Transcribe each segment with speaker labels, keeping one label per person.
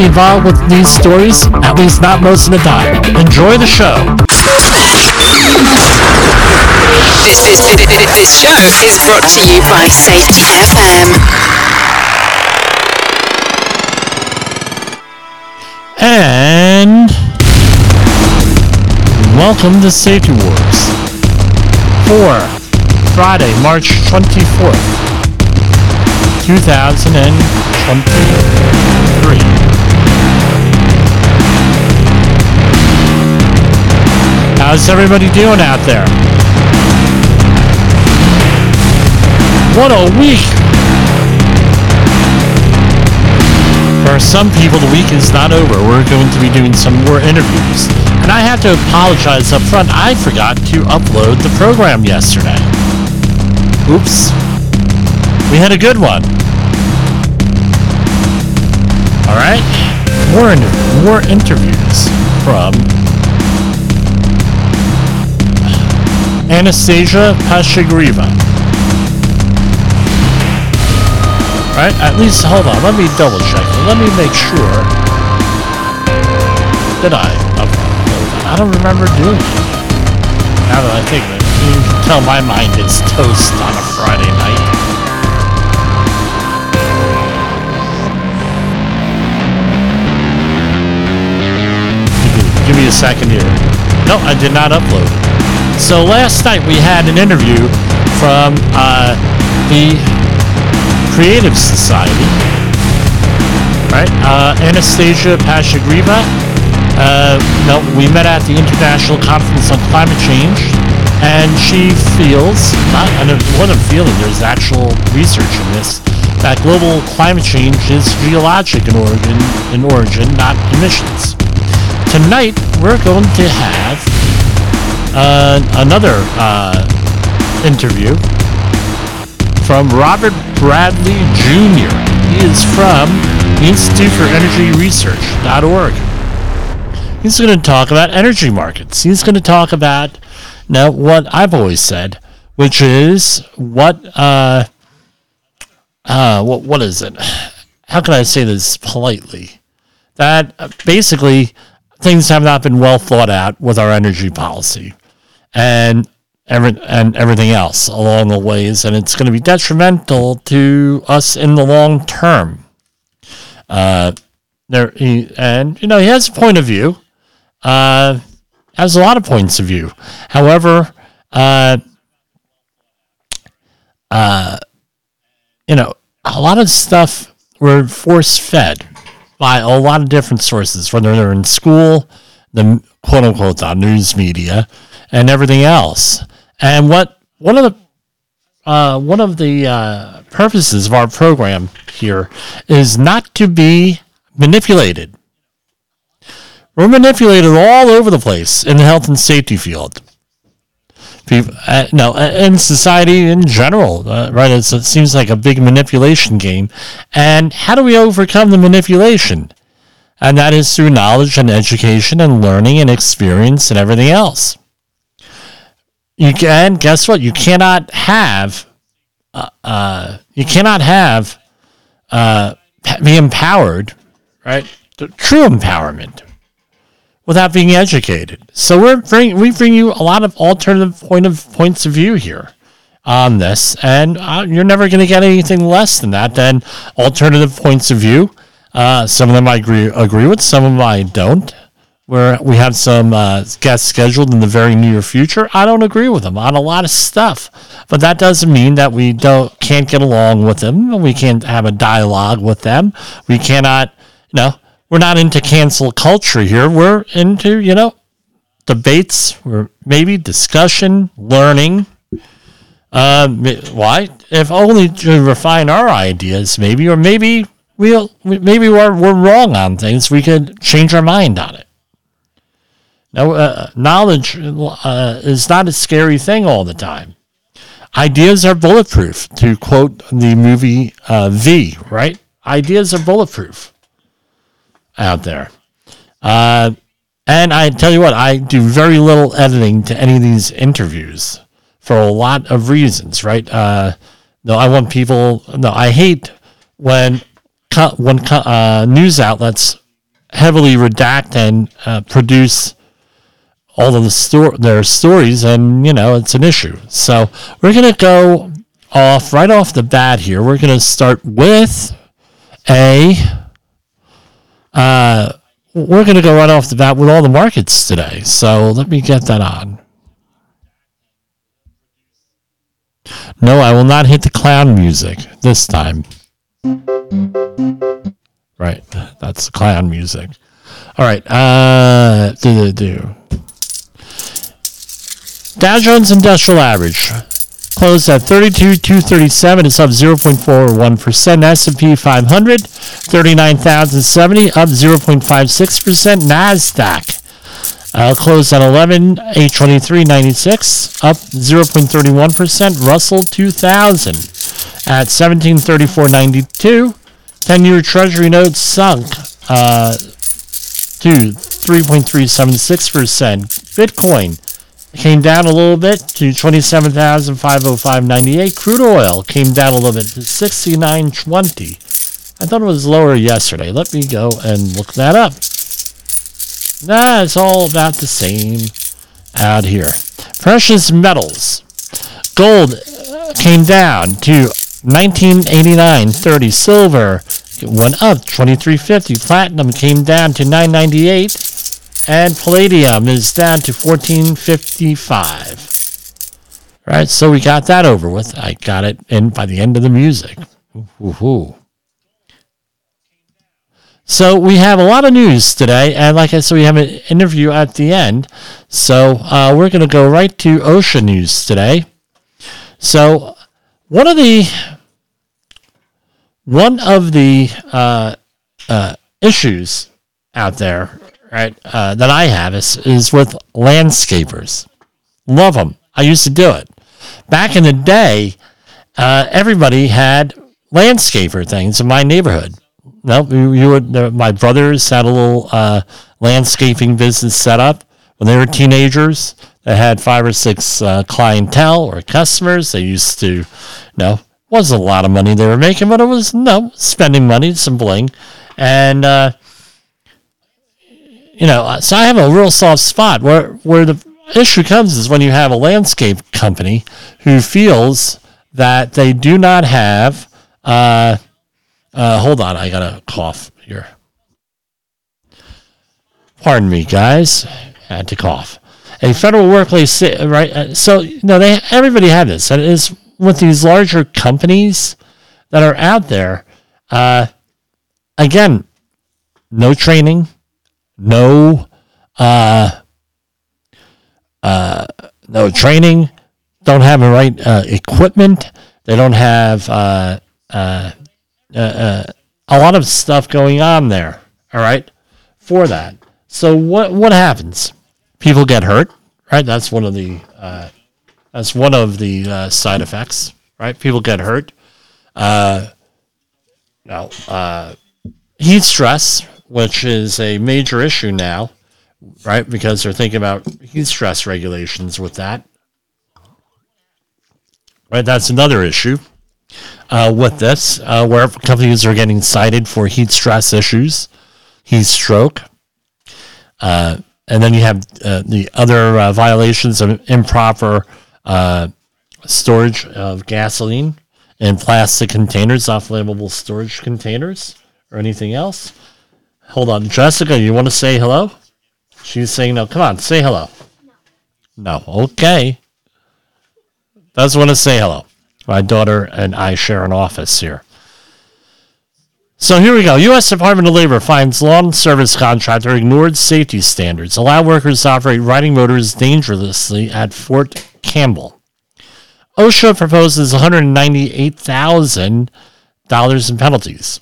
Speaker 1: involved with these stories, at least not most of the time. Enjoy the show.
Speaker 2: This is this show is brought to you by Safety FM.
Speaker 1: And welcome to Safety Wars for Friday, March 24th, 2023. How's everybody doing out there? What a week! For some people, the week is not over. We're going to be doing some more interviews. And I have to apologize up front. I forgot to upload the program yesterday. Oops. We had a good one. All right. More, more interviews from Anastasia Pashagriva. Right? At least, hold on. Let me double check. Let me make sure. Did I? I don't remember doing it. Now that I think of it, you can tell my mind is toast on a Friday night. Give me a second here. No, I did not upload. So last night we had an interview from uh, the Creative Society, right? Uh, Anastasia Pashagriva. Uh, no, we met at the International Conference on Climate Change, and she feels, not, more than feeling, there's actual research in this, that global climate change is geologic in origin, in origin, not emissions. Tonight, we're going to have uh, another uh, interview from Robert Bradley Jr. He is from Institute for Energy Research.org. He's going to talk about energy markets. He's going to talk about now what I've always said, which is what uh, uh, what what is it? How can I say this politely? That uh, basically things have not been well thought out with our energy policy and every, and everything else along the ways, and it's going to be detrimental to us in the long term. Uh, there he, and you know he has a point of view. Uh, has a lot of points of view. However, uh, uh, you know, a lot of stuff we're force fed by a lot of different sources, whether they're in school, the quote unquote the news media, and everything else. And what one of the uh, one of the uh, purposes of our program here is not to be manipulated. We're manipulated all over the place in the health and safety field. People, uh, no, uh, in society in general, uh, right? it seems like a big manipulation game. And how do we overcome the manipulation? And that is through knowledge and education and learning and experience and everything else. You can guess what? You cannot have, uh, uh, you cannot have, uh, be empowered, right? The true empowerment without being educated. So we're bring we bring you a lot of alternative point of points of view here on this, and uh, you're never going to get anything less than that than alternative points of view. Uh, some of them I agree agree with, some of them I don't where we have some uh, guests scheduled in the very near future. I don't agree with them on a lot of stuff, but that doesn't mean that we don't can't get along with them. We can't have a dialogue with them. We cannot, you know, we're not into cancel culture here. We're into, you know, debates or maybe discussion, learning. Uh, why? If only to refine our ideas, maybe, or maybe we'll maybe we're, we're wrong on things. We could change our mind on it. Now, uh, knowledge uh, is not a scary thing all the time. Ideas are bulletproof, to quote the movie uh, V, right? Ideas are bulletproof out there. Uh, and I tell you what, I do very little editing to any of these interviews for a lot of reasons, right? Uh, no, I want people. No, I hate when when uh, news outlets heavily redact and produce all of the sto- their stories, and you know it's an issue. So we're gonna go off right off the bat here. We're gonna start with a. Uh, we're gonna go right off the bat with all the markets today. So let me get that on. No, I will not hit the clown music this time. Right, that's the clown music. All right, uh, do do do. Dow Jones Industrial Average closed at 32,237. It's up 0.41%. S&P 500, 39,070, up 0.56%. NASDAQ uh, closed at 11, 823.96, up 0.31%. Russell 2000 at 1734.92. 10 year Treasury notes sunk uh, to 3.376%. Bitcoin came down a little bit to 27,505.98. Crude oil came down a little bit to 69.20. I thought it was lower yesterday. Let me go and look that up. Nah, it's all about the same out here. Precious metals. Gold uh, came down to 1989.30. Silver went up 23.50. Platinum came down to 998 and palladium is down to 1455. Right, so we got that over with. I got it in by the end of the music. So we have a lot of news today, and like I said, we have an interview at the end. So uh, we're going to go right to ocean news today. So one of the one of the uh, uh, issues out there, right, uh, that I have is is with landscapers. Love them. I used to do it back in the day. Uh, everybody had landscaper things in my neighborhood no, you would. My brothers had a little uh, landscaping business set up when they were teenagers. They had five or six uh, clientele or customers. They used to, you know, wasn't a lot of money they were making, but it was no spending money, some bling, and uh, you know. Uh, so I have a real soft spot where where the issue comes is when you have a landscape company who feels that they do not have. Uh, uh, hold on, I got a cough here. Pardon me, guys. Had to cough. A federal workplace, right? Uh, so you know, they everybody had this. And it is with these larger companies that are out there. Uh, again, no training, no, uh, uh, no training. Don't have the right uh, equipment. They don't have uh, uh, uh, uh, a lot of stuff going on there. All right, for that. So what what happens? People get hurt, right? That's one of the uh, that's one of the side effects, right? People get hurt. Uh, now, uh, heat stress, which is a major issue now, right? Because they're thinking about heat stress regulations with that. Right, that's another issue uh, with this, uh, where companies are getting cited for heat stress issues, heat stroke. Uh, and then you have uh, the other uh, violations of improper uh, storage of gasoline in plastic containers, off flammable storage containers, or anything else. Hold on, Jessica, you want to say hello? She's saying no. Come on, say hello. No. No. Okay. Does want to say hello. My daughter and I share an office here. So here we go. U.S. Department of Labor finds lawn service contractor ignored safety standards, allow workers to operate riding motors dangerously at Fort Campbell. OSHA proposes $198,000 in penalties.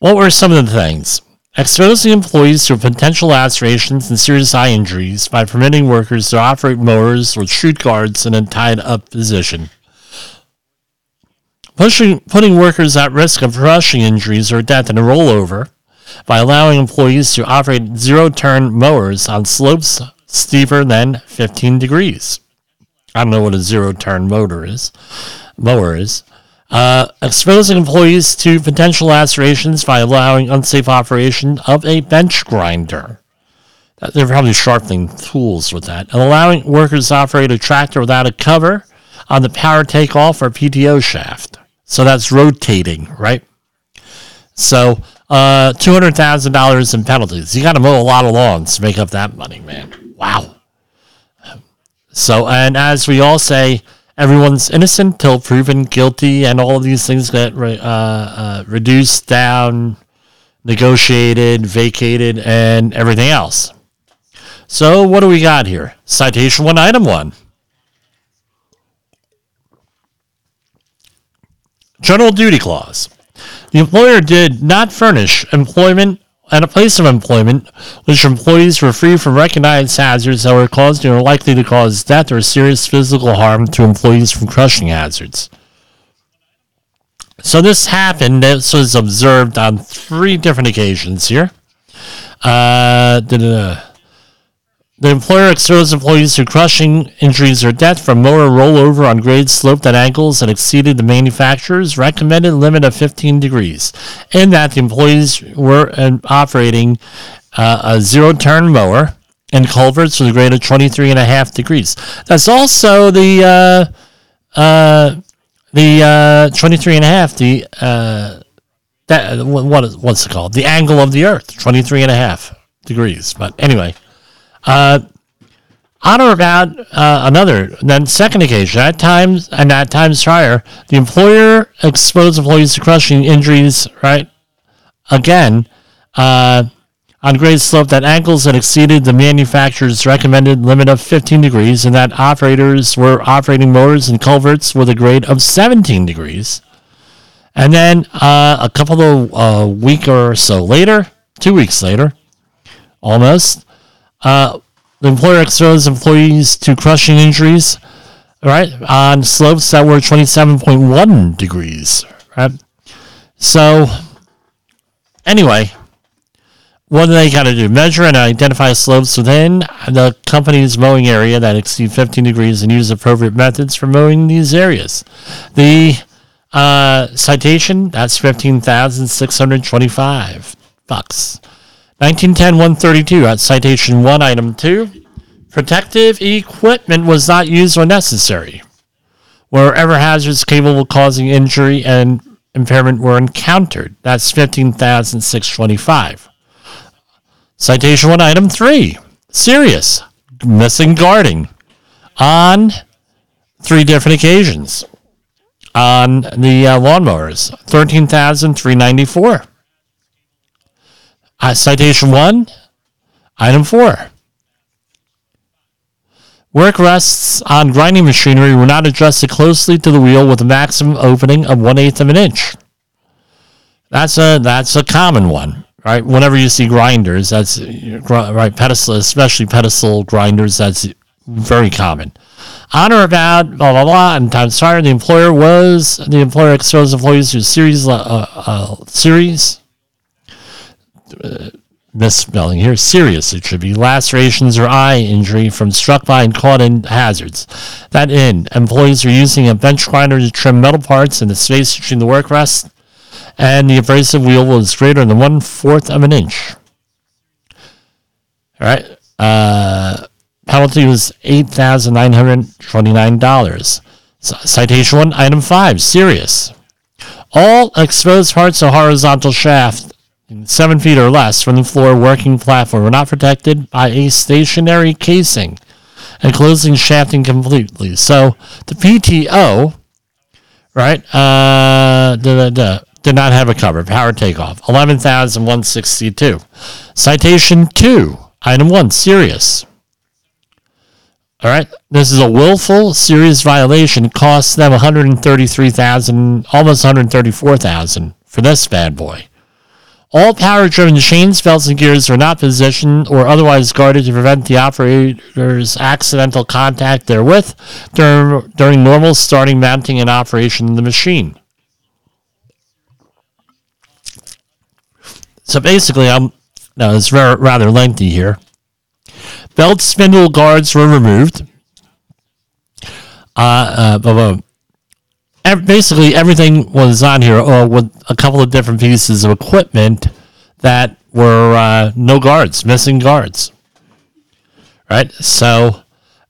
Speaker 1: What were some of the things? Exposing employees to potential lacerations and serious eye injuries by permitting workers to operate mowers with chute guards in a tied up position. Pushing, putting workers at risk of crushing injuries or death in a rollover by allowing employees to operate zero turn mowers on slopes steeper than 15 degrees. I don't know what a zero turn motor is. Mower is. Uh, exposing employees to potential lacerations by allowing unsafe operation of a bench grinder. They're probably sharpening tools with that. And allowing workers to operate a tractor without a cover on the power takeoff or PTO shaft. So that's rotating, right? So uh, $200,000 in penalties. You got to mow a lot of lawns to make up that money, man. Wow. So, and as we all say, everyone's innocent till proven guilty, and all of these things get re- uh, uh, reduced down, negotiated, vacated, and everything else. So, what do we got here? Citation one, item one. General duty clause. The employer did not furnish employment at a place of employment which employees were free from recognized hazards that were caused or likely to cause death or serious physical harm to employees from crushing hazards. So this happened. This was observed on three different occasions here. Uh, the employer exposed employees to crushing injuries or death from mower rollover on grade sloped at angles that exceeded the manufacturer's recommended limit of 15 degrees, and that the employees were uh, operating uh, a zero turn mower and culverts with a grade of 23 and a half degrees. That's also the uh, uh, the uh, 23 and a half, the uh, that what is, what's it called? The angle of the Earth, 23 and a half degrees. But anyway. Uh, on or about uh, another, then second occasion, at times and at times prior, the employer exposed employees to crushing injuries, right? Again, uh, on grade slope that angles that exceeded the manufacturer's recommended limit of 15 degrees and that operators were operating motors and culverts with a grade of 17 degrees. And then uh, a couple of uh, week or so later, two weeks later, almost, uh, the employer exposed employees to crushing injuries, right, on slopes that were 27.1 degrees, right? So, anyway, what do they got to do? Measure and identify slopes within the company's mowing area that exceed 15 degrees and use appropriate methods for mowing these areas. The uh, citation, that's 15,625 bucks. 1910 132 at citation 1 item 2 protective equipment was not used or necessary. Wherever hazards capable of causing injury and impairment were encountered. That's 15625 citation 1 item 3 serious missing guarding on three different occasions on the uh, lawnmowers 13394 uh, citation one, item four. Work rests on grinding machinery were not adjusted closely to the wheel with a maximum opening of one eighth of an inch. That's a that's a common one, right? Whenever you see grinders, that's right pedestal, especially pedestal grinders. That's very common. On or about blah blah blah. And times prior, the employer was the employer exposed employees to series uh, uh, series misspelling here. Serious, it should be. Lacerations or eye injury from struck by and caught in hazards. That in, employees are using a bench grinder to trim metal parts in the space between the work rest and the abrasive wheel was greater than one fourth of an inch. All right. Uh, penalty was $8,929. Citation one, item five, serious. All exposed parts of horizontal shaft seven feet or less from the floor working platform are not protected by a stationary casing enclosing shafting completely. So the PTO, right, uh, did not have a cover. Power takeoff, 11,162. Citation 2, item 1, serious. All right, this is a willful serious violation. Costs them 133,000, almost 134,000 for this bad boy. All power-driven chains, belts, and gears are not positioned or otherwise guarded to prevent the operator's accidental contact therewith during, during normal starting, mounting, and operation of the machine. So basically, I'm now it's rather lengthy here. Belt spindle guards were removed. Uh, uh, basically everything was on here uh, with a couple of different pieces of equipment that were uh, no guards, missing guards. Right? So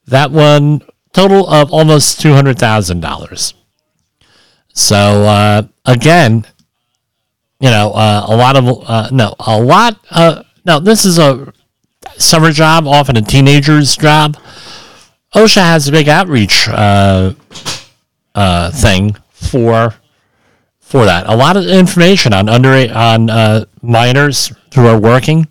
Speaker 1: that one, total of almost $200,000. So uh, again, you know, uh, a lot of, uh, no, a lot, uh, no, this is a summer job, often a teenager's job. OSHA has a big outreach uh, thing for for that. A lot of information on under on uh, minors who are working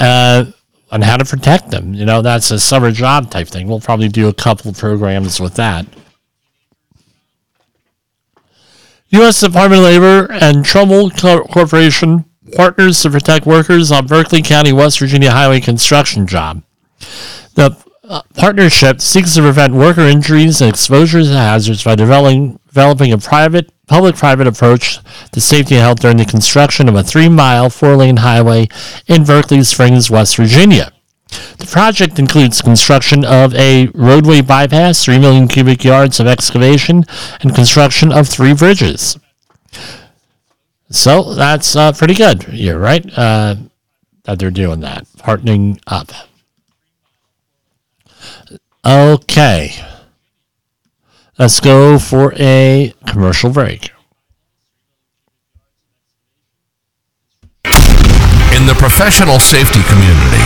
Speaker 1: uh, on how to protect them. You know, that's a summer job type thing. We'll probably do a couple programs with that. U.S. Department of Labor and Trumbull Corporation partners to protect workers on Berkeley County, West Virginia highway construction job. The partnership seeks to prevent worker injuries and exposures to hazards by developing, developing a private public-private approach to safety and health during the construction of a three-mile, four-lane highway in Berkeley Springs, West Virginia. The project includes construction of a roadway bypass, 3 million cubic yards of excavation, and construction of three bridges. So that's uh, pretty good here, right? Uh, that they're doing that, partnering up. Okay. Let's go for a commercial break.
Speaker 3: In the professional safety community,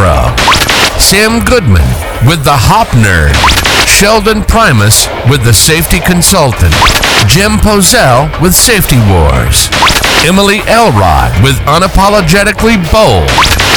Speaker 3: Sam Goodman with the Hop Nerd, Sheldon Primus with the Safety Consultant, Jim Poesl with Safety Wars, Emily Elrod with Unapologetically Bold,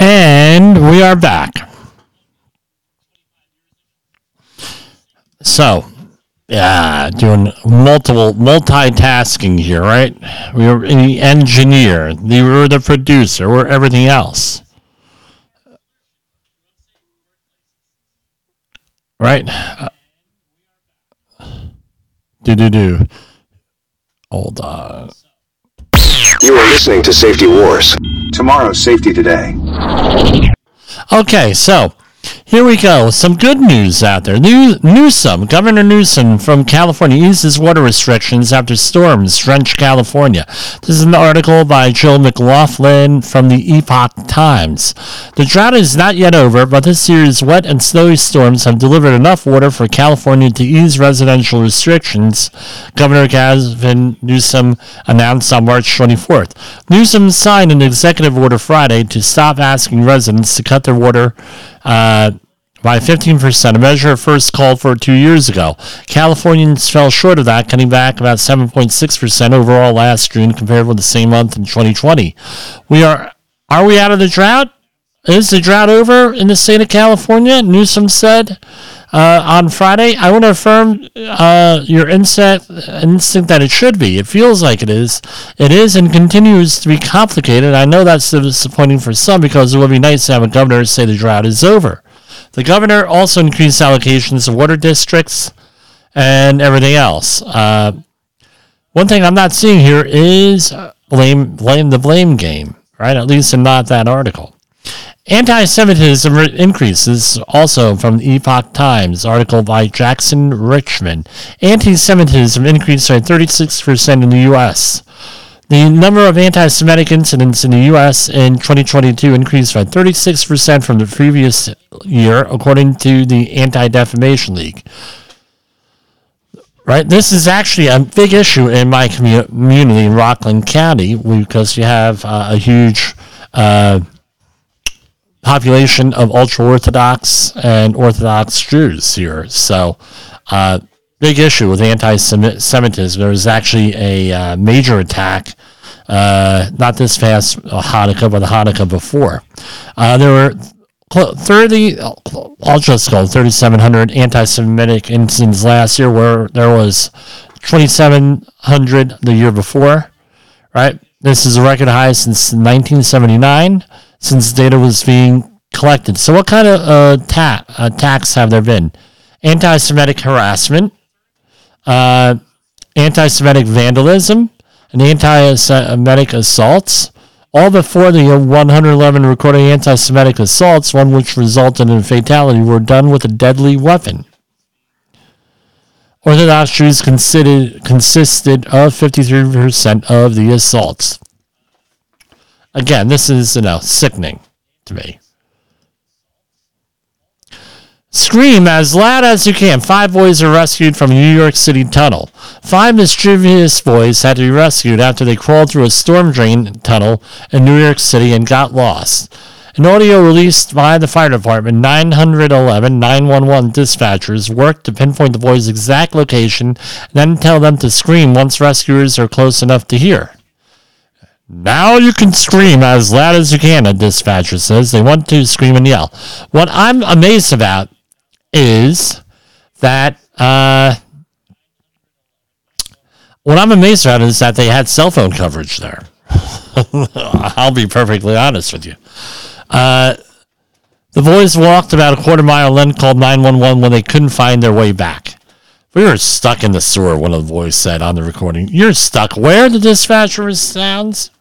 Speaker 1: And we are back. So, yeah, doing multiple multitasking here, right? We were the engineer, we were the producer, we're everything else. Right? Uh, do do do. Hold on.
Speaker 4: You are listening to Safety Wars. Tomorrow's Safety Today.
Speaker 1: Okay, so here we go. Some good news out there. New- Newsom, Governor Newsom from California eases water restrictions after storms drench California. This is an article by Jill McLaughlin from the Epoch Times. The drought is not yet over, but this year's wet and snowy storms have delivered enough water for California to ease residential restrictions, Governor Gavin Newsom announced on March 24th. Newsom signed an executive order Friday to stop asking residents to cut their water uh, by 15%, a measure first called for two years ago. Californians fell short of that, cutting back about 7.6% overall last June compared with the same month in 2020. We are are we out of the drought? Is the drought over in the state of California? Newsom said uh, on Friday. I want to affirm uh, your instinct, instinct that it should be. It feels like it is. It is and continues to be complicated. I know that's disappointing for some because it would be nice to have a governor say the drought is over. The governor also increased allocations of water districts and everything else. Uh, one thing I'm not seeing here is blame blame the blame game, right? At least in not that article. Anti-Semitism increases also from the Epoch Times article by Jackson Richman. Anti-Semitism increased by 36% in the U.S. The number of anti Semitic incidents in the U.S. in 2022 increased by 36% from the previous year, according to the Anti Defamation League. Right? This is actually a big issue in my community in Rockland County because you have uh, a huge uh, population of ultra Orthodox and Orthodox Jews here. So, uh, big issue with anti-Semitism. There was actually a uh, major attack, uh, not this past Hanukkah, but the Hanukkah before. Uh, there were 30, I'll just go 3,700 anti-Semitic incidents last year, where there was 2,700 the year before, right? This is a record high since 1979, since data was being collected. So what kind of uh, ta- attacks have there been? Anti-Semitic harassment, uh, anti Semitic vandalism, and anti Semitic assaults. All before the 111 recorded anti Semitic assaults, one which resulted in fatality, were done with a deadly weapon. Orthodox Jews consisted of 53% of the assaults. Again, this is you know sickening to me. Scream as loud as you can. Five boys are rescued from a New York City tunnel. Five mischievous boys had to be rescued after they crawled through a storm drain tunnel in New York City and got lost. An audio released by the fire department 911 911 dispatchers worked to pinpoint the boys' exact location and then tell them to scream once rescuers are close enough to hear. Now you can scream as loud as you can, a dispatcher says. They want to scream and yell. What I'm amazed about is that uh, what I'm amazed about is that they had cell phone coverage there. I'll be perfectly honest with you. Uh, the boys walked about a quarter mile, then called 911 when they couldn't find their way back. We were stuck in the sewer, one of the boys said on the recording. You're stuck where? The dispatcher sounds.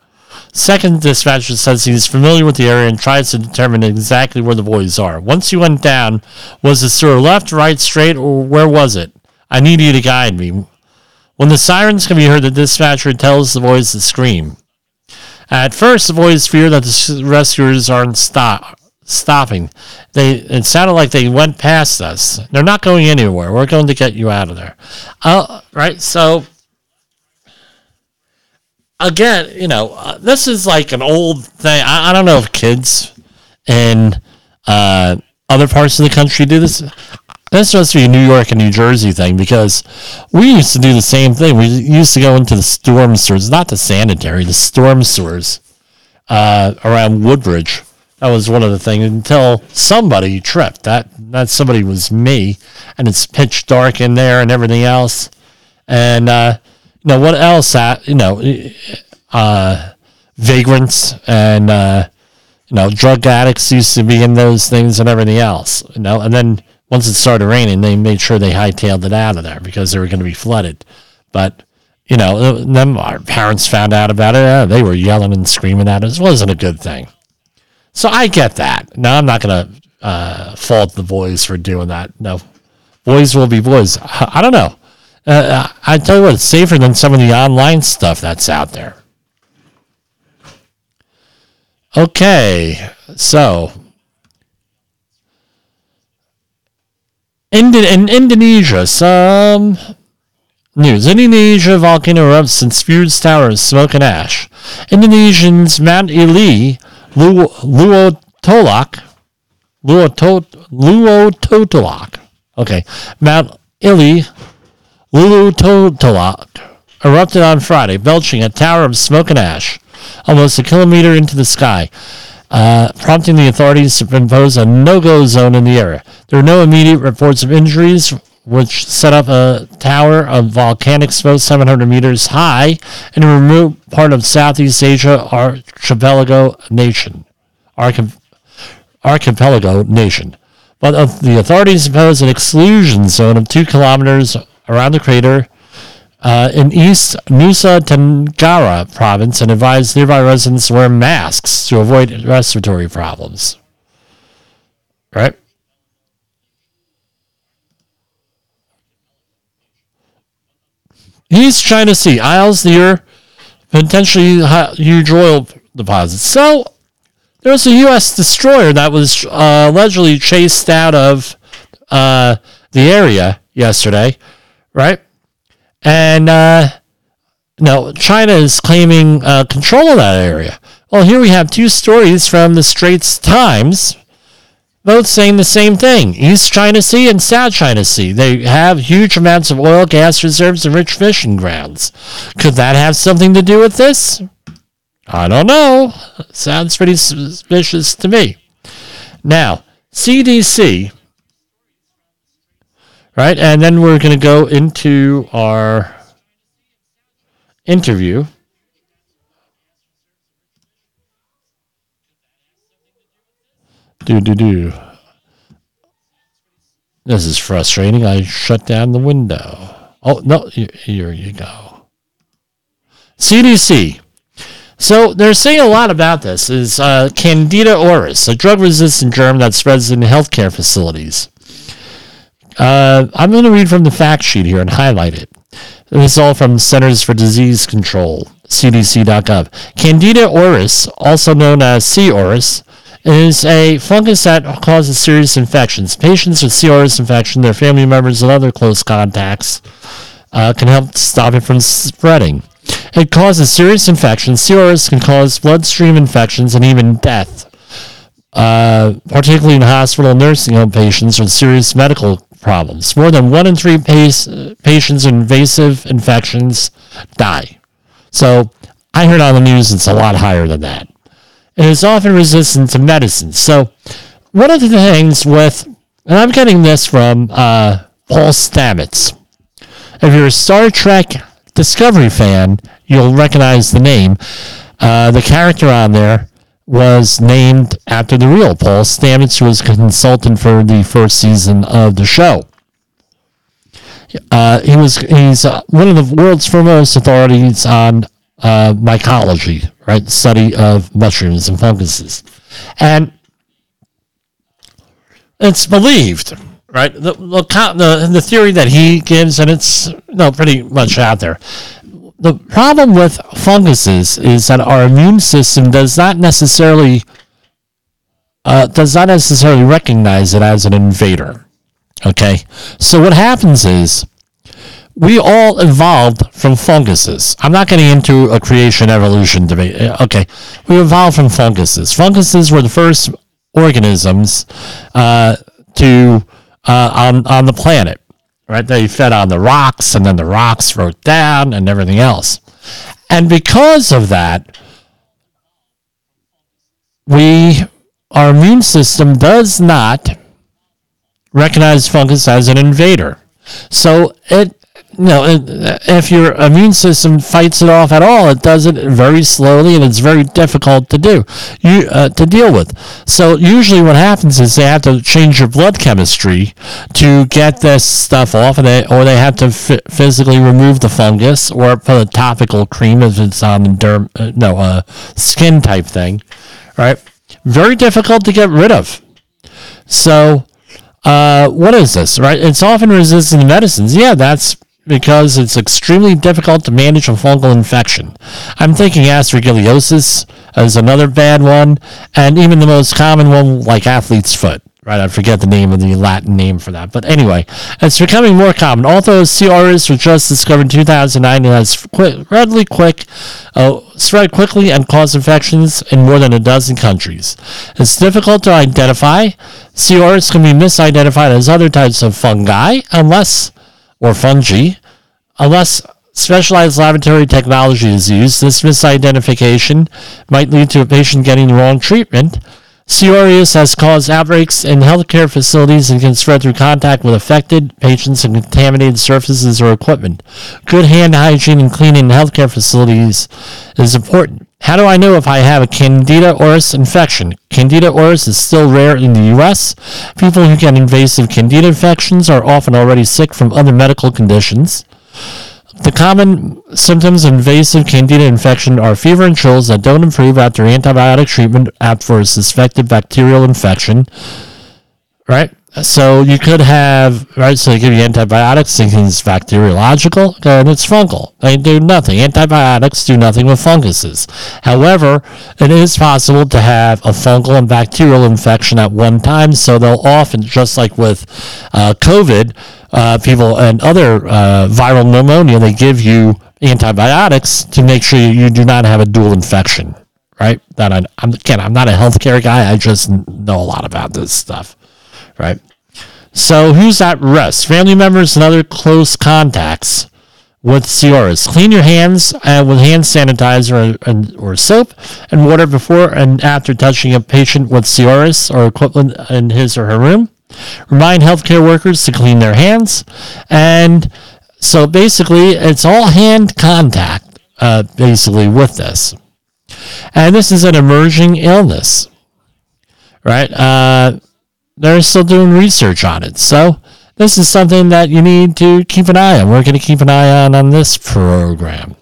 Speaker 1: Second dispatcher says he's familiar with the area and tries to determine exactly where the boys are. Once you went down, was the sewer left, right, straight, or where was it? I need you to guide me. When the sirens can be heard, the dispatcher tells the boys to scream. At first, the boys fear that the rescuers aren't stop, stopping. They it sounded like they went past us. They're not going anywhere. We're going to get you out of there. Uh, right. So again, you know, uh, this is like an old thing. I, I don't know if kids in uh, other parts of the country do this. This must be a New York and New Jersey thing because we used to do the same thing. We used to go into the storm sewers, not the sanitary, the storm sewers uh, around Woodbridge. That was one of the things until somebody tripped. That that somebody was me, and it's pitch dark in there and everything else. And uh, you know what else? You know, uh, vagrants and uh, you know drug addicts used to be in those things and everything else. You know, and then once it started raining, they made sure they hightailed it out of there because they were going to be flooded. But you know, then our parents found out about it. they were yelling and screaming at us. It wasn't a good thing. So I get that. Now I'm not going to uh, fault the boys for doing that. No, boys will be boys. I don't know. Uh, I tell you what, it's safer than some of the online stuff that's out there. Okay, so in, in Indonesia, some news. Indonesia volcano erupts and spews towers, smoke and ash. Indonesians Mount Ili, Luwotolak, Luototolak. Okay. Mount Ili, Lulutotolak, erupted on Friday, belching a tower of smoke and ash almost a kilometer into the sky, uh, prompting the authorities to impose a no-go zone in the area. There are no immediate reports of injuries, which set up a tower of volcanic smoke 700 meters high in a remote part of Southeast Asia archipelago nation. Archip- archipelago nation. But the authorities imposed an exclusion zone of two kilometers around the crater uh, in East Nusa Tenggara province and advised nearby residents to wear masks to avoid respiratory problems. Right? East China Sea, Isles near potentially huge oil deposits. So there was a U.S. destroyer that was uh, allegedly chased out of uh, the area yesterday, right? And uh, no, China is claiming uh, control of that area. Well, here we have two stories from the Straits Times, both saying the same thing East China Sea and South China Sea. They have huge amounts of oil, gas reserves, and rich fishing grounds. Could that have something to do with this? I don't know. Sounds pretty suspicious to me. Now, CDC, right? And then we're going to go into our interview. Do, do, do. This is frustrating. I shut down the window. Oh, no, here you go. CDC. So they're saying a lot about this. Is uh, Candida auris, a drug-resistant germ that spreads in healthcare facilities. Uh, I'm going to read from the fact sheet here and highlight it. This is all from Centers for Disease Control, CDC.gov. Candida auris, also known as C. auris, is a fungus that causes serious infections. Patients with C. auris infection, their family members, and other close contacts uh, can help stop it from spreading. It causes serious infections. C. auris can cause bloodstream infections and even death, uh, particularly in hospital nursing home patients with serious medical problems. More than one in three pa- patients with invasive infections die. So I heard on the news it's a lot higher than that. It is often resistant to medicines. So one of the things with, and I'm getting this from uh, Paul Stamets. If you're a Star Trek Discovery fan, you'll recognize the name. Uh, the character on there was named after the real Paul Stamets, who was a consultant for the first season of the show. Uh, he was he's uh, one of the world's foremost authorities on uh, mycology, right, the study of mushrooms and funguses, and it's believed, right, the the, the, the theory that he gives, and it's you know, pretty much out there. The problem with funguses is that our immune system does not necessarily uh, does not necessarily recognize it as an invader. Okay, so what happens is we all evolved from funguses. I'm not getting into a creation evolution debate. Uh, Okay, we evolved from funguses. Funguses were the first organisms uh, to uh, on on the planet. Right, they fed on the rocks, and then the rocks wrote down, and everything else. And because of that, we our immune system does not recognize fungus as an invader. So it know, if your immune system fights it off at all, it does it very slowly, and it's very difficult to do, you uh, to deal with. So usually, what happens is they have to change your blood chemistry to get this stuff off, and they, or they have to f- physically remove the fungus, or put a topical cream if it's on the derm, uh, no, uh, skin type thing, right? Very difficult to get rid of. So, uh, what is this, right? It's often resistant to medicines. Yeah, that's because it's extremely difficult to manage a fungal infection. I'm thinking aspergillosis is another bad one, and even the most common one, like athlete's foot, Right, I forget the name of the Latin name for that. But anyway, it's becoming more common. Although C. auris was just discovered in 2009, it has quick, readily quick, uh, spread quickly and cause infections in more than a dozen countries. It's difficult to identify. C. auris can be misidentified as other types of fungi unless, or fungi, unless specialized laboratory technology is used. This misidentification might lead to a patient getting the wrong treatment. C. auris has caused outbreaks in healthcare facilities and can spread through contact with affected patients and contaminated surfaces or equipment. Good hand hygiene and cleaning in healthcare facilities is important. How do I know if I have a Candida auris infection? Candida auris is still rare in the U.S. People who get invasive Candida infections are often already sick from other medical conditions. The common symptoms of invasive candida infection are fever and chills that don't improve after antibiotic treatment for a suspected bacterial infection. Right? So you could have, right? So they give you antibiotics thinking it's bacteriological, and it's fungal. They do nothing. Antibiotics do nothing with funguses. However, it is possible to have a fungal and bacterial infection at one time. So they'll often, just like with uh, COVID, uh, people and other uh, viral pneumonia, they give you antibiotics to make sure you do not have a dual infection. Right? That I, I'm again, I'm not a healthcare guy. I just know a lot about this stuff right? So who's at risk? Family members and other close contacts with C. auris. Clean your hands uh, with hand sanitizer or, or, soap and water before and after touching a patient with C. auris or equivalent in his or her room. Remind healthcare workers to clean their hands. And so basically, it's all hand contact, uh, basically, with this. And this is an emerging illness, right? Uh, they're still doing research on it. So this is something that you need to keep an eye on. We're going to keep an eye on on this program.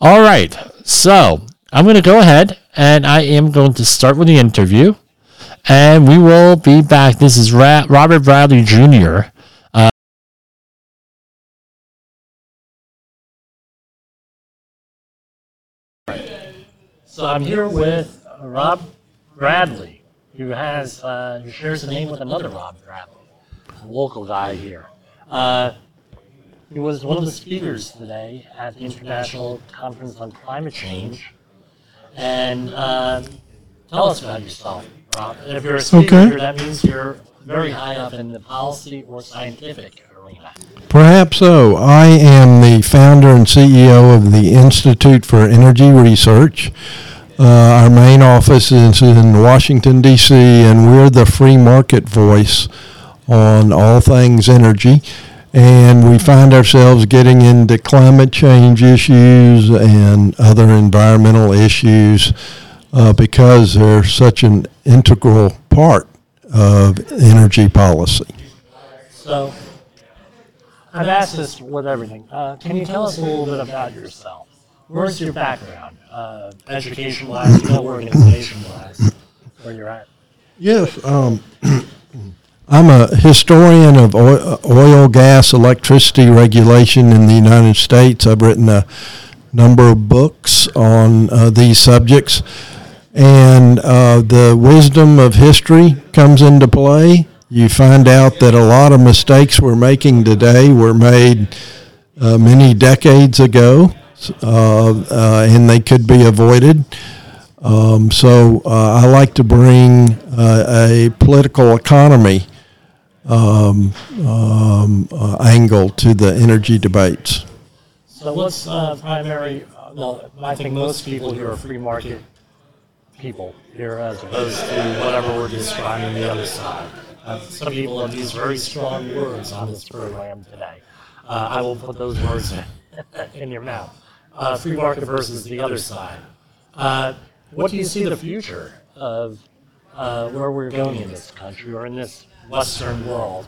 Speaker 1: All right. So I'm going to go ahead and I am going to start with the interview. And we will be back. This is Ra- Robert Bradley Jr. Uh, so I'm here with Rob Bradley who has uh, who shares a name with another Rob Bradley, a local guy here. Uh, he was one of the speakers today at the International Conference on Climate Change. And uh, tell us about yourself, Rob. And if you're a speaker, okay. that means you're very high up in the policy or scientific arena.
Speaker 5: Perhaps so. I am the founder and CEO of the Institute for Energy Research. Uh, our main office is in Washington, D.C., and we're the free market voice on all things energy. And we find ourselves getting into climate change issues and other environmental issues uh, because they're such an integral part of energy policy.
Speaker 1: So, I've asked this with everything. Uh, can you tell us a little bit about yourself? Where's your background? uh, education wise, no organization wise, where you're at?
Speaker 5: Yes, um, I'm a historian of oil, oil, gas, electricity regulation in the United States. I've written a number of books on uh, these subjects, and uh, the wisdom of history comes into play. You find out that a lot of mistakes we're making today were made uh, many decades ago and they could be avoided. Um, so uh, I like to bring a political economy um, um, angle to the energy debates.
Speaker 1: So what's primary? well, I think most people here are free market people here as opposed to whatever we're describing the other side. Uh, some people have used very strong words on this program today. Uh, I will put those words in your mouth uh, free market versus the other side. Uh, what do you see the future of uh, where we're going in this country or in this Western world?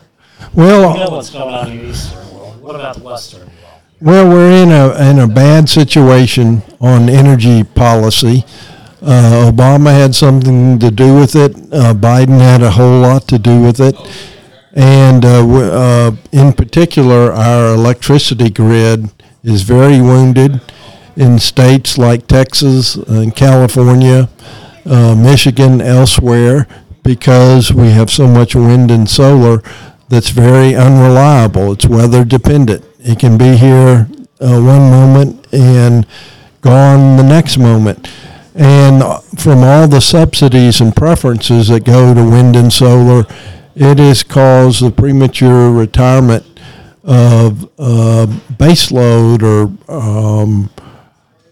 Speaker 5: Well,
Speaker 1: you know what's going on in the Eastern world. What about the Western world?
Speaker 5: Well, we're in a in a bad situation on energy policy. Uh, Obama had something to do with it. Uh, Biden had a whole lot to do with it. And uh, uh in particular, our electricity grid is very wounded in states like Texas and California uh, Michigan, elsewhere, because we have so much wind and solar that's very unreliable. It's weather dependent. It can be here uh, one moment and gone the next moment. And from all the subsidies and preferences that go to wind and solar, it has caused the premature retirement of uh, baseload or um,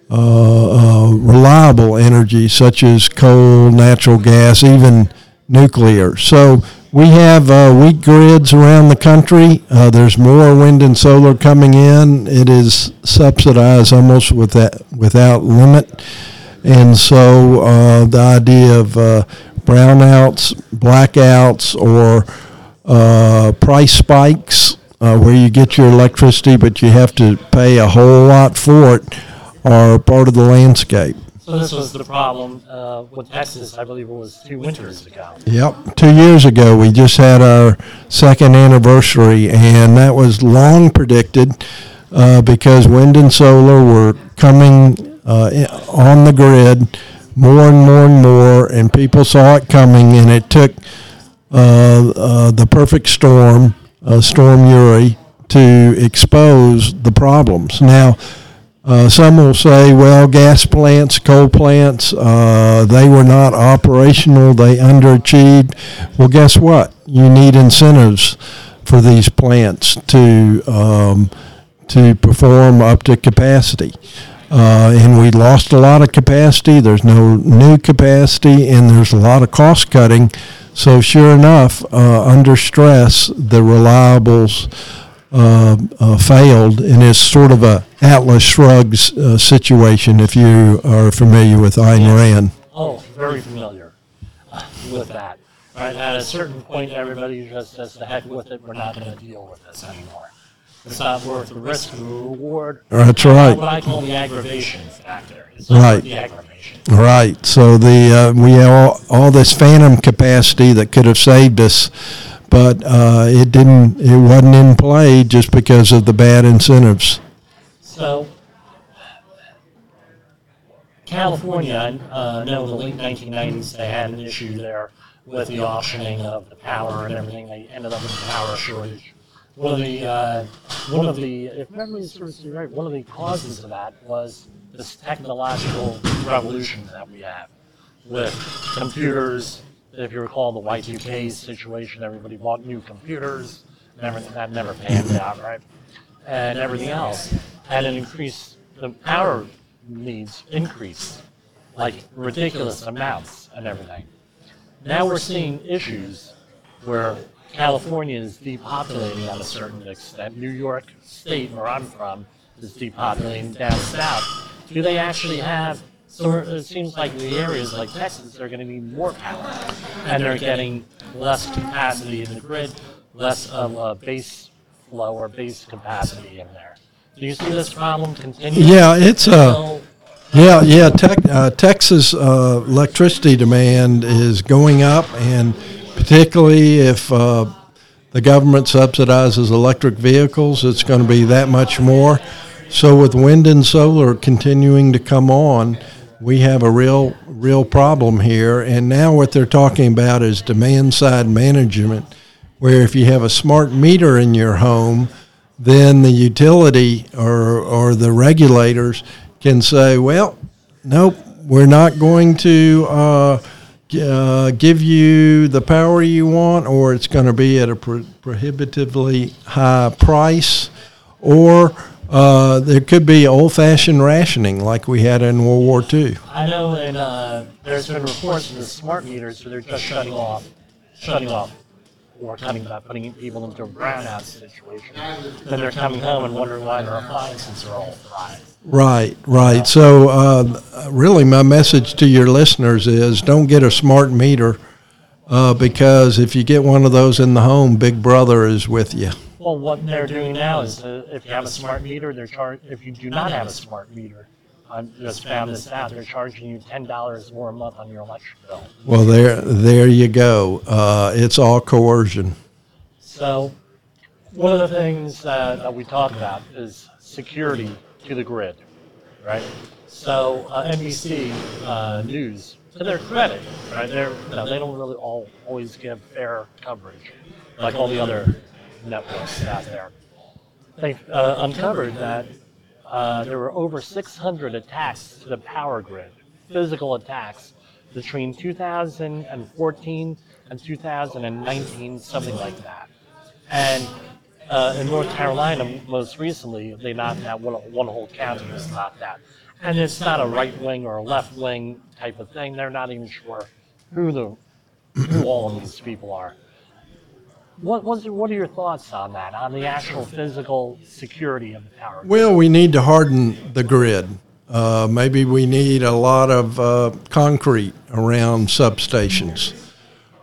Speaker 5: uh, uh, reliable energy such as coal, natural gas, even nuclear. So we have uh, weak grids around the country. Uh, there's more wind and solar coming in. It is subsidized almost without, without limit. And so uh, the idea of brownouts, blackouts, or price spikes where you get your electricity but you have to pay a whole lot for it are part of the landscape.
Speaker 1: So this was the problem uh, with Texas, I believe it was two winters ago.
Speaker 5: Yep. Two years ago, we just had our second anniversary, and that was long predicted uh, because wind and solar were coming uh, on the grid more and more and more, and people saw it coming, and it took uh, uh, the perfect storm, uh, Storm Uri, to expose the problems. Now, uh, some will say, well, gas plants, coal plants, uh, they were not operational, they underachieved. Well, guess what? You need incentives for these plants to um, to perform up to capacity. Uh, and we lost a lot of capacity. There's no new capacity, and there's a lot of cost cutting. So, sure enough, uh, under stress, the reliables uh, uh, failed, and it's sort of a Atlas Shrugs uh, situation. If you are familiar with Ayn Rand,
Speaker 1: Oh, very familiar uh, with that. Right, at a certain point, everybody just says, the heck with it, we're not going to deal with this anymore. It's not worth the risk the reward.
Speaker 5: That's right.
Speaker 1: What I call the aggravation factor. It's
Speaker 5: Right.
Speaker 1: the aggravation.
Speaker 5: right? So the uh, we have all, all this phantom capacity that could have saved us, but uh, it didn't. It wasn't in play just because of the bad incentives.
Speaker 1: So, California, uh, know in the late 1990s they had an issue there with the auctioning of the power and everything. They ended up with a power shortage. One of the, uh, one of the, if memory serves me right, one of the causes of that was this technological revolution that we have with computers. If you recall the Y2K situation, everybody bought new computers, and everything that never panned out, right? and everything else, and it increased the power needs increased like ridiculous amounts and everything. Now we're seeing issues where California is depopulating at a certain extent. New York State, where I'm from, is depopulating down south. Do they actually have? So it seems like the areas like Texas, they're going to need more power, and they're getting less capacity in the grid, less of a base flow or base capacity in there. Do you see this problem continuing?
Speaker 5: Yeah, it's a. Yeah, yeah. Tech, uh, Texas uh, electricity demand is going up, and particularly if uh, the government subsidizes electric vehicles, it's going to be that much more. So, with wind and solar continuing to come on, we have a real, real problem here. And now, what they're talking about is demand side management, where if you have a smart meter in your home, then the utility or, or the regulators can say, well, nope, we're not going to uh, uh, give you the power you want, or it's going to be at a pro- prohibitively high price, or uh, there could be old fashioned rationing like we had in World War II.
Speaker 1: I know, and uh, there's been reports of the smart meters where they're just shutting off, shutting off, or cutting back, putting people into a brownout situation. Then they're coming home and wondering why their appliances are all fried.
Speaker 5: Right, right. So, uh, really, my message to your listeners is don't get a smart meter uh, because if you get one of those in the home, Big Brother is with you.
Speaker 1: Well, what they're doing now is uh, if you have a smart meter, they're char- If you do not have a smart meter, I just found this out. They're charging you ten dollars more a month on your electric bill.
Speaker 5: Well, there, there you go. Uh, it's all coercion.
Speaker 1: So, one of the things that, that we talk about is security to the grid, right? So, uh, NBC uh, News to their credit, right? They're, you know, they don't really all always give fair coverage, like all the other networks out there. They uh, uncovered that uh, there were over 600 attacks to the power grid, physical attacks, between 2014 and 2019, something like that. And uh, in North Carolina, most recently, they knocked out one, one whole county was knocked out. And it's not a right wing or a left wing type of thing. They're not even sure who the who all of these people are. What what are your thoughts on that? On the actual physical security of the power? grid?
Speaker 5: Well, we need to harden the grid. Uh, maybe we need a lot of uh, concrete around substations.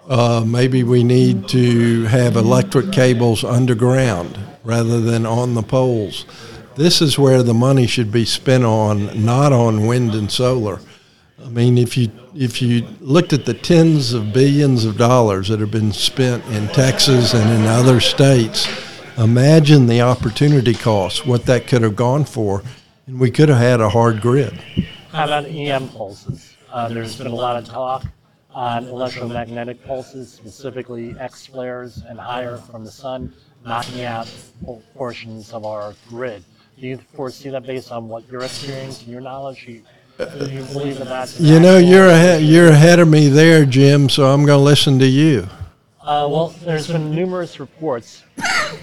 Speaker 5: Uh, maybe we need to have electric cables underground rather than on the poles. This is where the money should be spent on, not on wind and solar. I mean, if you if you looked at the tens of billions of dollars that have been spent in Texas and in other states, imagine the opportunity cost, what that could have gone for, and we could have had a hard grid.
Speaker 1: How about EM pulses? Uh, there's been a lot of talk on electromagnetic pulses, specifically X flares and higher from the sun, knocking out por- portions of our grid. Do you foresee that based on what your experience and your knowledge? You, you that's
Speaker 5: You know, you're ahead, you're ahead of me there, Jim. So I'm going to listen to you.
Speaker 1: Uh, well, there's been numerous reports.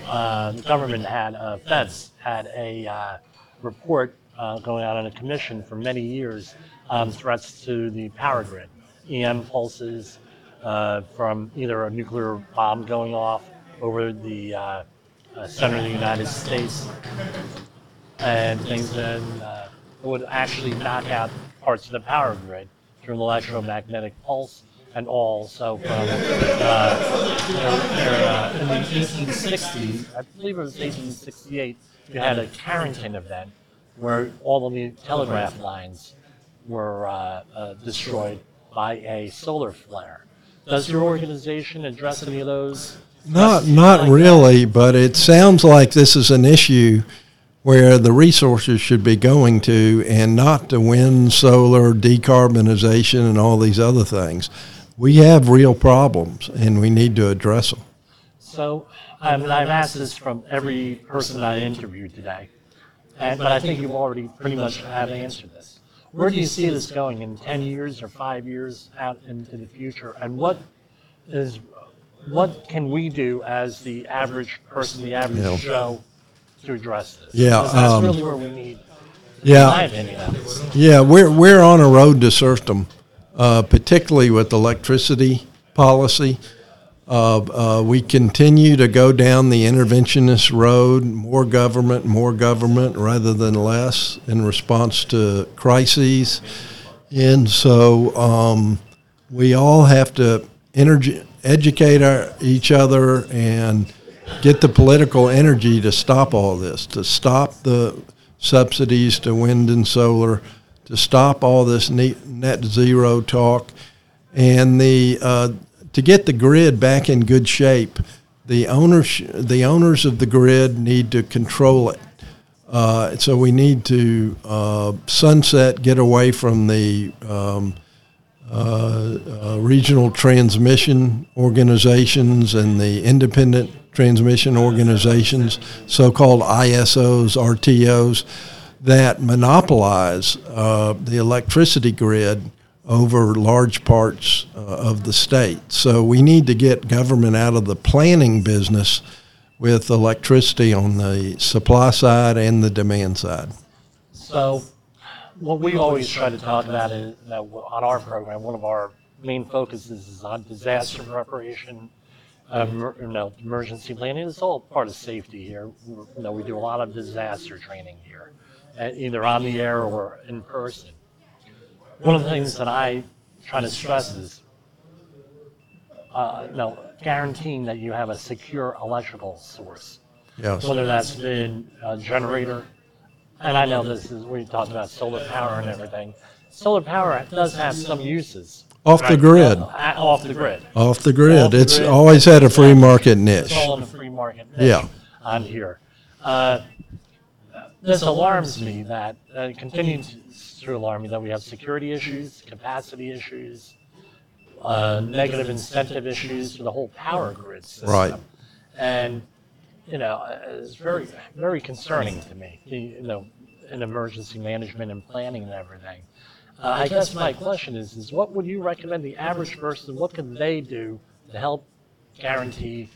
Speaker 1: Uh, the government had, uh, feds had a uh, report uh, going out on a commission for many years on threats to the power grid, EM pulses uh, from either a nuclear bomb going off over the uh, uh, center of the United States, and things that uh, would actually knock out parts of the power grid through an electromagnetic pulse, and also from uh, there- there, uh, in the 1860s, I believe it was 1868, you had a Carrington event where all of the telegraph lines were uh, uh, destroyed by a solar flare. Does your organization address any of those?
Speaker 5: Not, not
Speaker 1: like that?
Speaker 5: really, but it sounds like this is an issue where the resources should be going to, and not to wind, solar, decarbonization, and all these other things. We have real problems, and we need to address them.
Speaker 1: So, I mean, I've asked this from every person I interviewed today, and, but I think you've already pretty much have answered this. Where do you see this going in 10 years or five years out into the future? And what is, what can we do as the average person, the average
Speaker 5: Yeah.
Speaker 1: Joe, to address this?
Speaker 5: Yeah,
Speaker 1: that's
Speaker 5: um,
Speaker 1: really where we need, in my
Speaker 5: Yeah,
Speaker 1: opinion.
Speaker 5: yeah, we're we're on a road to serfdom, uh, particularly with electricity policy. Uh, uh, we continue to go down the interventionist road, more government, more government rather than less in response to crises. And so um, we all have to energy, educate our, each other and get the political energy to stop all this, to stop the subsidies to wind and solar, to stop all this net, zero talk, and the uh, to get the grid back in good shape. The owners, the owners of the grid need to control it. Uh, so we need to uh, sunset, get away from the um, uh, uh, regional transmission organizations and the independent transmission organizations, so-called ISOs, RTOs, that monopolize uh, the electricity grid over large parts uh, of the state. So we need to get government out of the planning business with electricity on the supply side and the demand side.
Speaker 1: So, what we always try to talk about is that on our program, one of our main focuses is on disaster preparation, um, you know, emergency planning. It's all part of safety here. You know, we do a lot of disaster training here, uh, either on the air or in person. One of the things that I try to stress is, uh, you know, guaranteeing that you have a secure electrical source
Speaker 5: Yes.
Speaker 1: whether that's been a generator, and I know this is, we talked about solar power and everything. Solar power does have some uses.
Speaker 5: Off the
Speaker 1: right?
Speaker 5: grid.
Speaker 1: Uh, Off the grid.
Speaker 5: Off the grid. It's
Speaker 1: grid.
Speaker 5: always had a free market niche.
Speaker 1: It's all in the free market niche
Speaker 5: Yeah.
Speaker 1: on here. Uh, this alarms me that uh, it continues to alarm me that we have security issues, capacity issues, uh, negative incentive issues for the whole power grid system.
Speaker 5: Right.
Speaker 1: And you know, it's very very concerning to me. You know, in emergency management and planning and everything. Uh, I guess my question is, is what would you recommend the average person, what can they do to help guarantee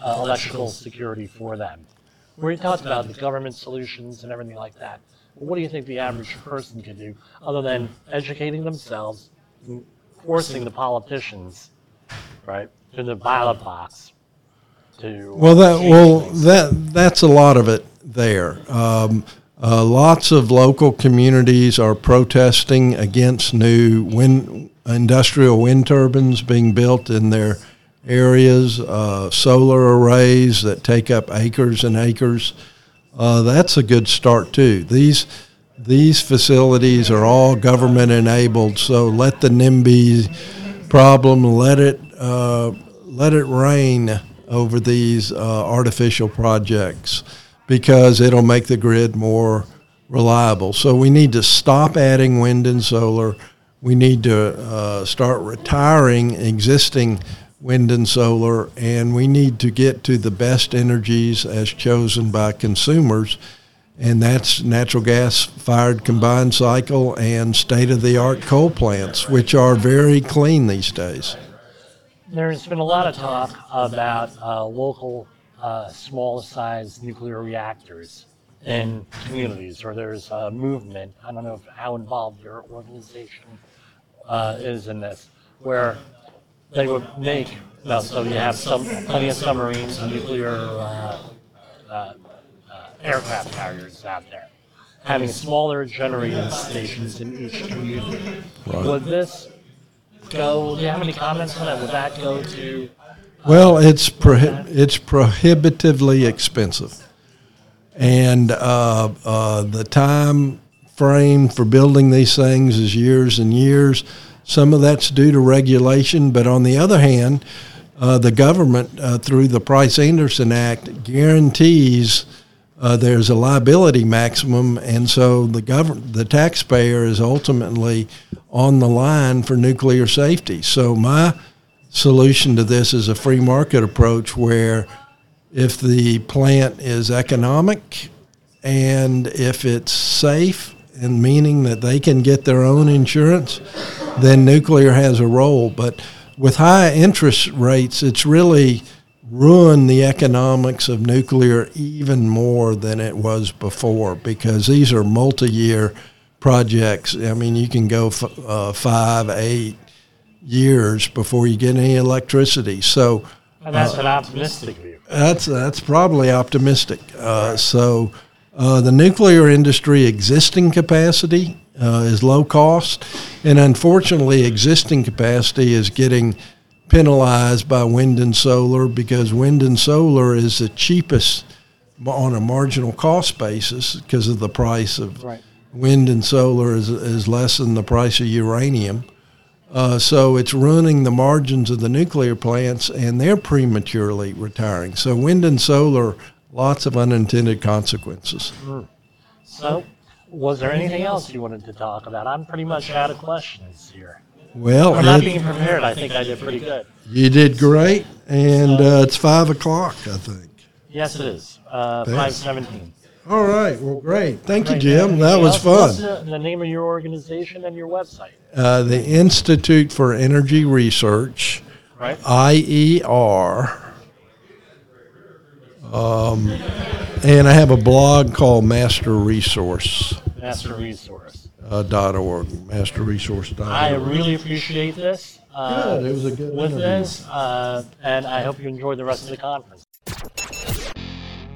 Speaker 1: uh, electrical security for them? We talked about the government solutions and everything like that. What do you think the average person can do other than educating themselves, and forcing the politicians, right, to the ballot box to
Speaker 5: Well, that well
Speaker 1: things?
Speaker 5: that that's a lot of it there. Um, uh, lots of local communities are protesting against new wind industrial wind turbines being built in their areas, uh, solar arrays that take up acres and acres. Uh, that's a good start too. These these facilities are all government enabled, so let the NIMBY problem let it uh, let it rain over these uh, artificial projects because it'll make the grid more reliable. So we need to stop adding wind and solar. We need to uh, start retiring existing wind and solar, and we need to get to the best energies as chosen by consumers, and that's natural gas fired combined cycle and state of the art coal plants, which are very clean these days.
Speaker 1: There's been a lot of talk about uh, local uh, small size nuclear reactors in communities, or there's a movement. I don't know if, how involved your organization uh, is in this, where they would make. No, so you have some plenty of submarines and nuclear uh, uh, uh, aircraft carriers out there, having smaller generating stations in each community. Would this go? Do you have any comments on that? Would that go to?
Speaker 5: Well, it's prohi- it's prohibitively expensive, and uh, uh, the time frame for building these things is years and years. Some of that's due to regulation, but on the other hand, uh, the government uh, through the Price Anderson Act guarantees uh, there's a liability maximum, and so the government, the taxpayer, is ultimately on the line for nuclear safety. So my solution to this is a free market approach where if the plant is economic and if it's safe and meaning that they can get their own insurance, then nuclear has a role. But with high interest rates, it's really ruined the economics of nuclear even more than it was before because these are multi-year projects. I mean, you can go f- uh, five, eight years before you get any electricity. So
Speaker 1: And that's an optimistic view.
Speaker 5: that's that's probably optimistic. Uh, so uh, the nuclear industry existing capacity uh, is low cost, and unfortunately, existing capacity is getting penalized by wind and solar because wind and solar is the cheapest on a marginal cost basis because of the price of
Speaker 1: Right.
Speaker 5: wind and solar is, is less than the price of uranium. Uh, so it's ruining the margins of the nuclear plants, and they're prematurely retiring. So wind and solar, lots of unintended consequences.
Speaker 1: So, was there anything else you wanted to talk about? I'm pretty much out of questions here.
Speaker 5: Well,
Speaker 1: For not being prepared, I think I did pretty good.
Speaker 5: you did great, and uh, it's five o'clock, I think.
Speaker 1: Yes, it is. Uh,
Speaker 5: Thanks.
Speaker 1: 517.
Speaker 5: All right, well, great. Thank you,
Speaker 1: Right,
Speaker 5: Jim.
Speaker 1: anything
Speaker 5: That was
Speaker 1: else? What's
Speaker 5: fun.
Speaker 1: the, the name of your organization and your website,
Speaker 5: Uh, the Institute for Energy Research,
Speaker 1: right?
Speaker 5: IER. Um, and I have a blog called Master Resource.
Speaker 1: Master Resource.
Speaker 5: uh, dot org, masterresource.org.
Speaker 1: I really appreciate this. Uh,
Speaker 5: Good, it was a good
Speaker 1: with
Speaker 5: interview.
Speaker 1: this, uh, and I hope you enjoy the rest of the conference.